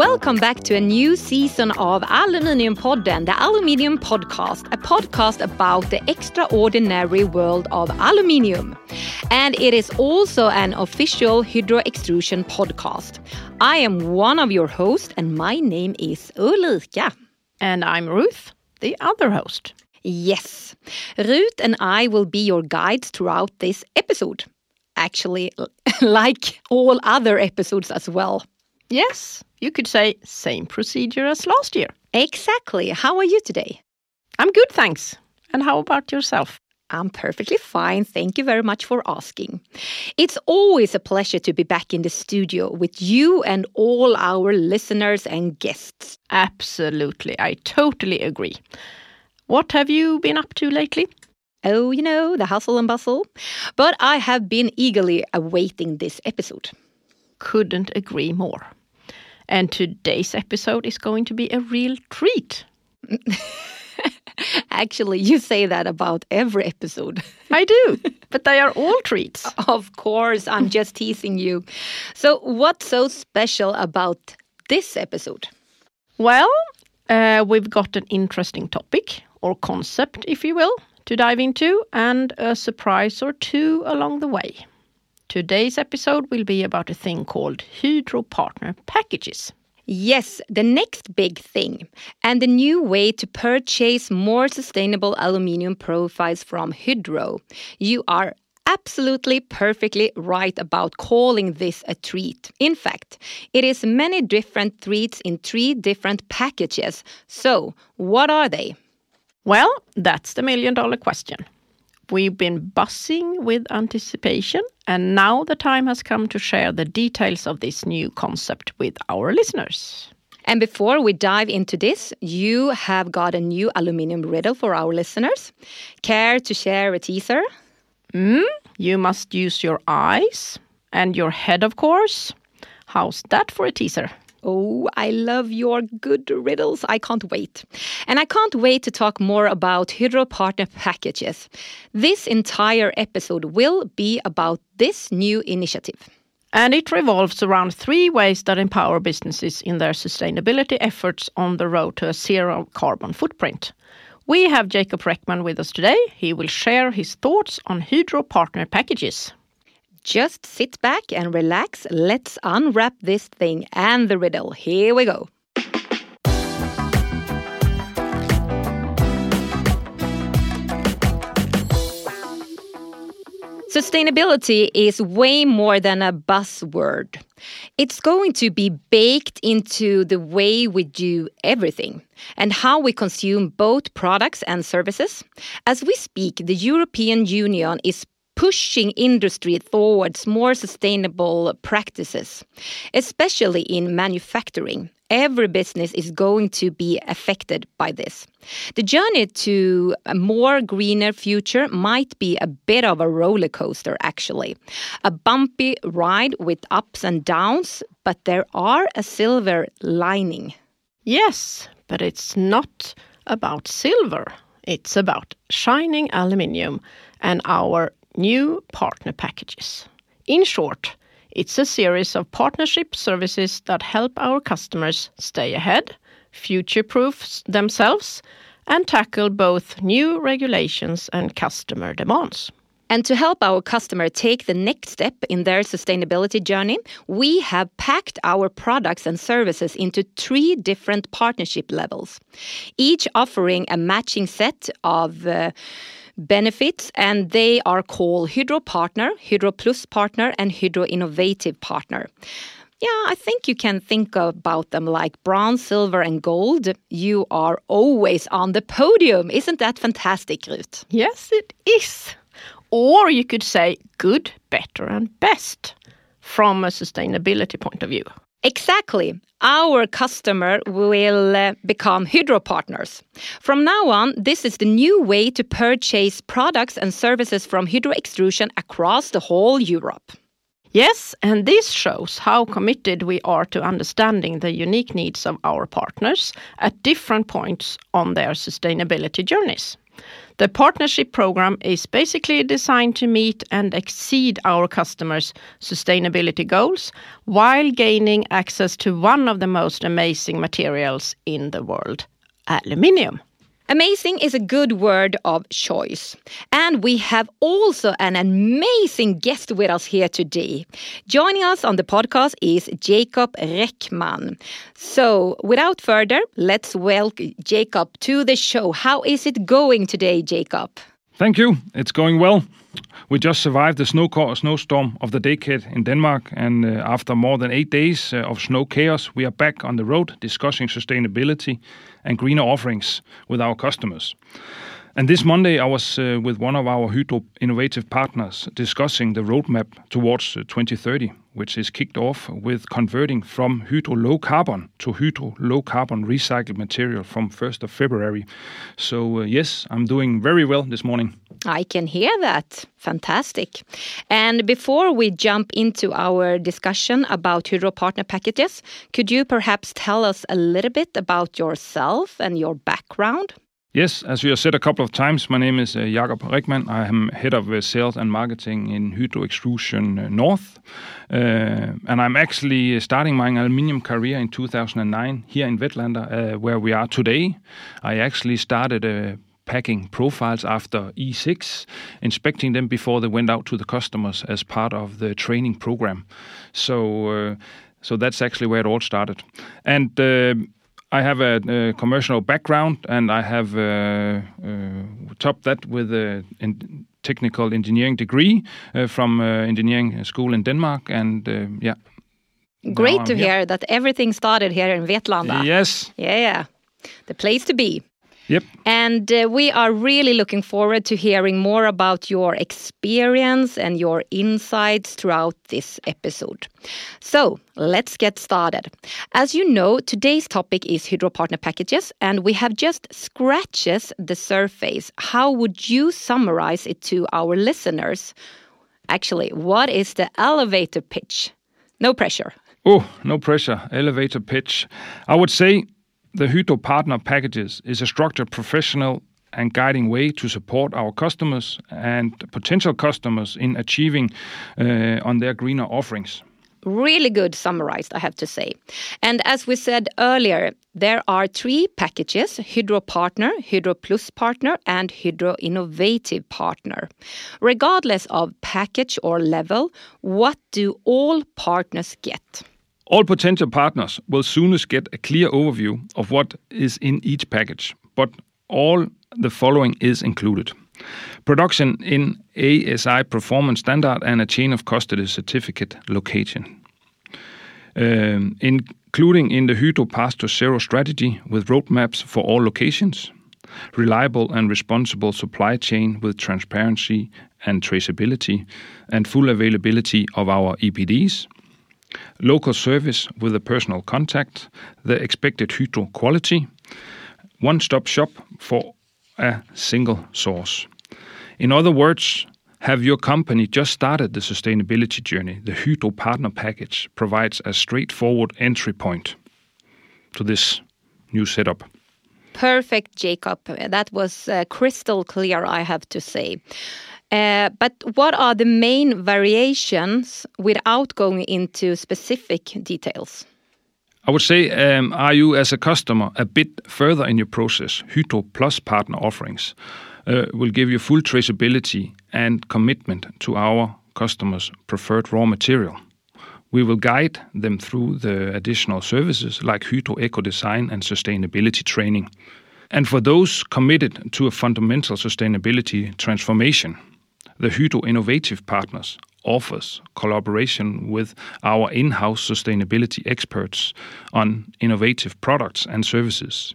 Welcome back to a new season of Aluminiumpodden, the Aluminium Podcast, a podcast about the extraordinary world of aluminium. And it is also an official Hydro Extrusion podcast. I am one of your hosts, and my name is Ulrika. And I'm Ruth, the other host. Yes, Ruth and I will be your guides throughout this episode. Actually, like all other episodes as well. Yes, you could say same procedure as last year. Exactly. How are you today? I'm good, thanks. And how about yourself? I'm perfectly fine. Thank you very much for asking. It's always a pleasure to be back in the studio with you and all our listeners and guests. Absolutely. I totally agree. What have you been up to lately? Oh, you know, the hustle and bustle. But I have been eagerly awaiting this episode. Couldn't agree more. And today's episode is going to be a real treat. Actually, you say that about every episode. I do, but they are all treats. Of course, I'm just teasing you. So, what's so special about this episode? Well, uh, we've got an interesting topic or concept, if you will, to dive into, and a surprise or two along the way. Today's episode will be about a thing called Hydro Partner Packages. Yes, the next big thing, and the new way to purchase more sustainable aluminium profiles from Hydro. You are absolutely perfectly right about calling this a treat. In fact, it is many different treats in three different packages. So, what are they? Well, that's the million dollar question. We've been buzzing with anticipation, and now the time has come to share the details of this new concept with our listeners. And before we dive into this, you have got a new aluminium riddle for our listeners. Care to share a teaser? Mm, you must use your eyes and your head, of course. How's that for a teaser? Oh, I love your good riddles. I can't wait. And I can't wait to talk more about Hydro Partner packages. This entire episode will be about this new initiative. And it revolves around three ways that empower businesses in their sustainability efforts on the road to a zero carbon footprint. We have Jacob Reeckmann with us today. He will share his thoughts on Hydro Partner packages. Just sit back and relax. Let's unwrap this thing and the riddle. Here we go. Sustainability is way more than a buzzword. It's going to be baked into the way we do everything and how we consume both products and services. As we speak, the European Union is pushing industry towards more sustainable practices, especially in manufacturing. Every business is going to be affected by this. The journey to a more greener future might be a bit of a roller coaster, actually. A bumpy ride with ups and downs, but there are a silver lining. Yes, but it's not about silver. It's about shining aluminium and our new partner packages. In short, it's a series of partnership services that help our customers stay ahead, future proof themselves, and tackle both new regulations and customer demands. And to help our customer take the next step in their sustainability journey, we have packed our products and services into three different partnership levels, each offering a matching set of uh, benefits, and they are called Hydro Partner, Hydro Plus Partner, and Hydro Innovative Partner. Yeah, I think you can think about them like bronze, silver, and gold. You are always on the podium. Isn't that fantastic, Ruth? Yes, it is. Or you could say good, better, and best from a sustainability point of view. Exactly. Our customer will uh, become Hydro partners. From now on, this is the new way to purchase products and services from Hydro Extrusion across the whole Europe. Yes, and this shows how committed we are to understanding the unique needs of our partners at different points on their sustainability journeys. The partnership program is basically designed to meet and exceed our customers' sustainability goals while gaining access to one of the most amazing materials in the world, aluminium. Amazing is a good word of choice. And we have also an amazing guest with us here today. Joining us on the podcast is Jacob Reeckmann. So, without further, let's welcome Jacob to the show. How is it going today, Jacob? Thank you. It's going well. We just survived the snow snowstorm of the decade in Denmark, and uh, after more than eight days uh, of snow chaos, we are back on the road discussing sustainability and greener offerings with our customers. And this Monday, I was uh, with one of our Hydro innovative partners discussing the roadmap towards uh, 2030, which is kicked off with converting from Hydro low carbon to Hydro low carbon recycled material from 1st of February. So, uh, yes, I'm doing very well this morning. I can hear that. Fantastic. And before we jump into our discussion about Hydro partner packages, could you perhaps tell us a little bit about yourself and your background? Yes, as you have said a couple of times, my name is uh, Jacob Reeckmann. I am head of uh, sales and marketing in Hydro Extrusion uh, North. Uh, and I'm actually starting my aluminium career in 2009 here in Vetlanda, uh, where we are today. I actually started uh, packing profiles after E6, inspecting them before they went out to the customers as part of the training program. So, so that's actually where it all started. And I have a, a, commercial background, and I have uh, uh, topped that with a in technical engineering degree uh, from uh, engineering school in Denmark. And uh, yeah, great to hear that everything started here in Vetlanda. Yes. Yeah, yeah, the place to be. Yep. And uh, we are really looking forward to hearing more about your experience and your insights throughout this episode. So let's get started. As you know, today's topic is Hydro partner packages, and we have just scratches the surface. How would you summarize it to our listeners? Actually, what is the elevator pitch? No pressure. Oh, no pressure. Elevator pitch. I would say the Hydro Partner Packages is a structured, professional, and guiding way to support our customers and potential customers in achieving uh, on their greener offerings. Really good summarized, I have to say. And as we said earlier, there are three packages Hydro Partner, Hydro Plus Partner, and Hydro Innovative Partner. Regardless of package or level, what do all partners get? All potential partners will soonest get a clear overview of what is in each package, but all the following is included. Production in ASI performance standard and a chain of custody certificate location. Um, including in the Hydro Path to Zero strategy with roadmaps for all locations, reliable and responsible supply chain with transparency and traceability, and full availability of our EPDs, local service with a personal contact, the expected Hydro quality, one stop shop for a single source. In other words, have your company just started the sustainability journey? The Hydro Partner Package provides a straightforward entry point to this new setup. Perfect, Jacob. That was uh, crystal clear, I have to say. Uh, but what are the main variations without going into specific details? I would say, um, are you as a customer a bit further in your process? Hydro Plus partner offerings uh, will give you full traceability and commitment to our customers' preferred raw material. We will guide them through the additional services like Hydro Eco Design and sustainability training. And for those committed to a fundamental sustainability transformation, the Hydro Innovative Partners offers collaboration with our in-house sustainability experts on innovative products and services,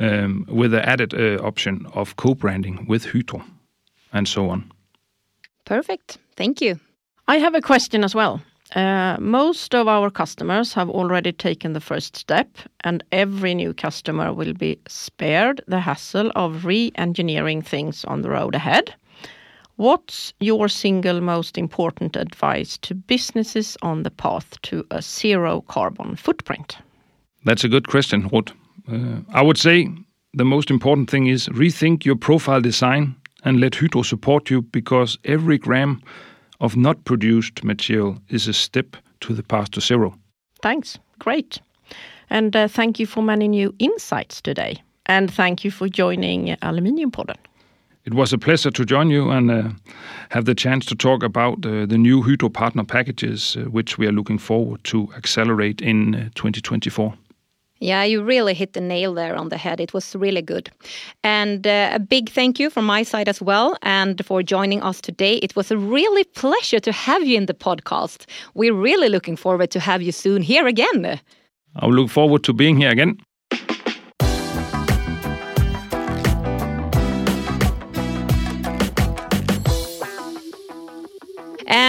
um, with the added uh, option of co-branding with Hydro, and so on. Perfect. Thank you. I have a question as well. Uh, most of our customers have already taken the first step, and every new customer will be spared the hassle of re-engineering things on the road ahead. What's your single most important advice to businesses on the path to a zero carbon footprint? That's a good question, Ruth. Uh, I would say the most important thing is rethink your profile design and let Hydro support you because every gram of not produced material is a step to the path to zero. Thanks. Great. And uh, thank you for many new insights today. And thank you for joining Aluminiumpodden. It was a pleasure to join you and uh, have the chance to talk about uh, the new Hydro partner packages, uh, which we are looking forward to accelerate in uh, 2024. Yeah, you really hit the nail there on the head. It was really good. And uh, a big thank you from my side as well and for joining us today. It was a really pleasure to have you in the podcast. We're really looking forward to have you soon here again. I look forward to being here again.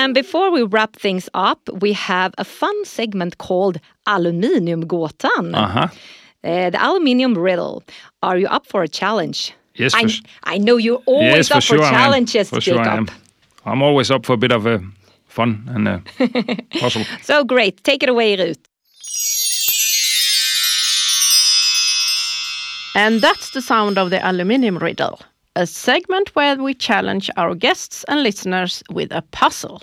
And before we wrap things up, we have a fun segment called Aluminiumgåtan. Uh-huh. Uh, the aluminium riddle. Are you up for a challenge? Yes, I, for, s- I know you're always yes, for up sure for I am. challenges, For Jacob. sure I am. I'm always up for a bit of uh, fun and uh, puzzle. So great. Take it away, Ruth. And that's the sound of the aluminium riddle, a segment where we challenge our guests and listeners with a puzzle.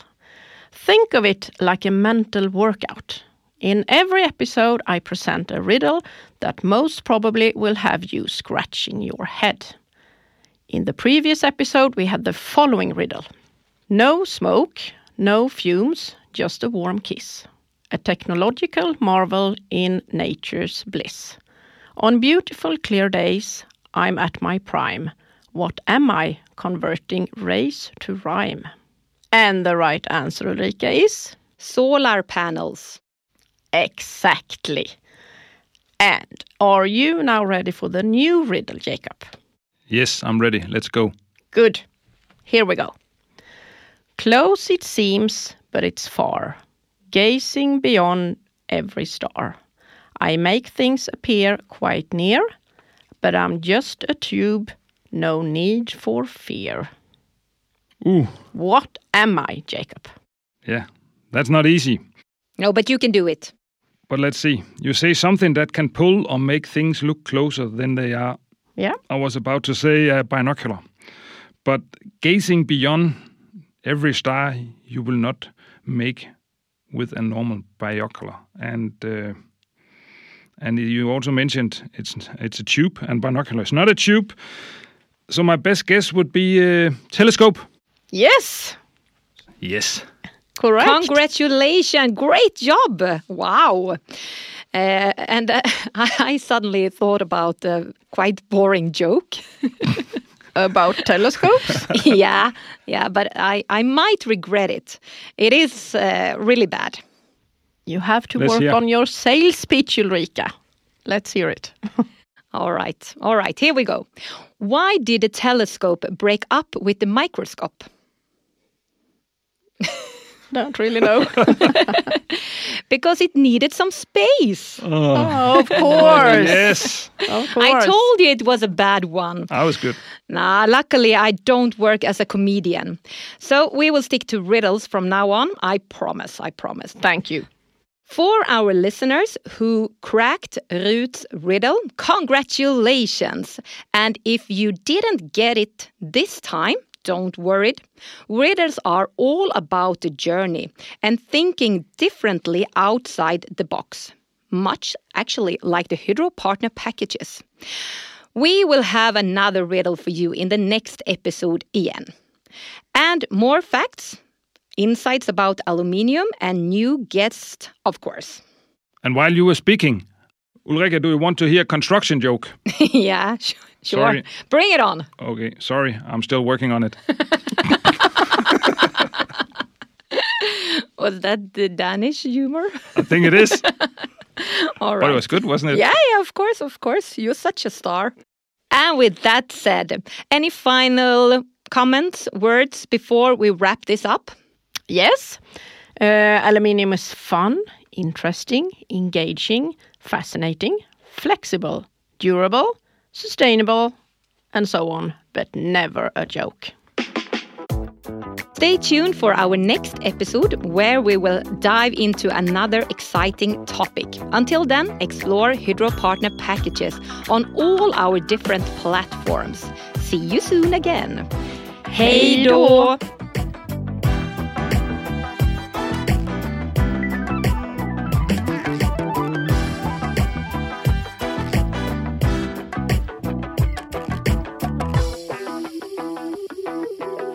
Think of it like a mental workout. In every episode, I present a riddle that most probably will have you scratching your head. In the previous episode, we had the following riddle No smoke, no fumes, just a warm kiss. A technological marvel in nature's bliss. On beautiful clear days, I'm at my prime. What am I converting race to rhyme? And the right answer, Ulrika, is Solar panels. exactly. And are you now ready for the new riddle, Jacob? Yes, I'm ready. Let's go. Good. Here we go. Close it seems, but it's far, gazing beyond every star. I make things appear quite near, but I'm just a tube, no need for fear. Ooh, What am I, Jacob? yeah, that's not easy. No, but you can do it. But let's see. You say something that can pull or make things look closer than they are. Yeah? I was about to say uh, binocular. But gazing beyond every star, you will not make with a normal binocular. And uh, and you also mentioned it's it's a tube and binocular. It's not a tube. So my best guess would be a telescope. Yes, Yes. correct. Congratulations. Great job. Wow. Uh, and uh, I suddenly thought about a quite boring joke. About telescopes? yeah, yeah, but I, I might regret it. It is uh, really bad. you have to Let's work hear. on your sales pitch, Ulrika. Let's hear it. All right, all right, here we go. Why did the telescope break up with the microscope? Don't really know. Because it needed some space. oh, oh of course. Yes. Of course. I told you it was a bad one. That was good. Nah, luckily I don't work as a comedian. So we will stick to riddles from now on. I promise, I promise. Thank you. For our listeners who cracked Ruth's riddle, congratulations. And if you didn't get it this time, don't worry. Riddles are all about the journey and thinking differently outside the box. Much actually like the Hydro partner packages. We will have another riddle for you in the next episode Ian. And more facts, insights about aluminium, and new guests, of course. And while you were speaking, Ulrika, do you want to hear a construction joke? yeah, sh- sure. Sorry. Bring it on. Okay, sorry, I'm still working on it. Was that the Danish humor? I think it is. All right. But it was good, wasn't it? Yeah, yeah, of course, of course. You're such a star. And with that said, any final comments, words before we wrap this up? Yes. Uh, aluminium is fun, interesting, engaging, fascinating, flexible, durable, sustainable, and so on, but never a joke. Stay tuned for our next episode where we will dive into another exciting topic. Until then, explore Hydro Partner packages on all our different platforms. See you soon again. Hej då!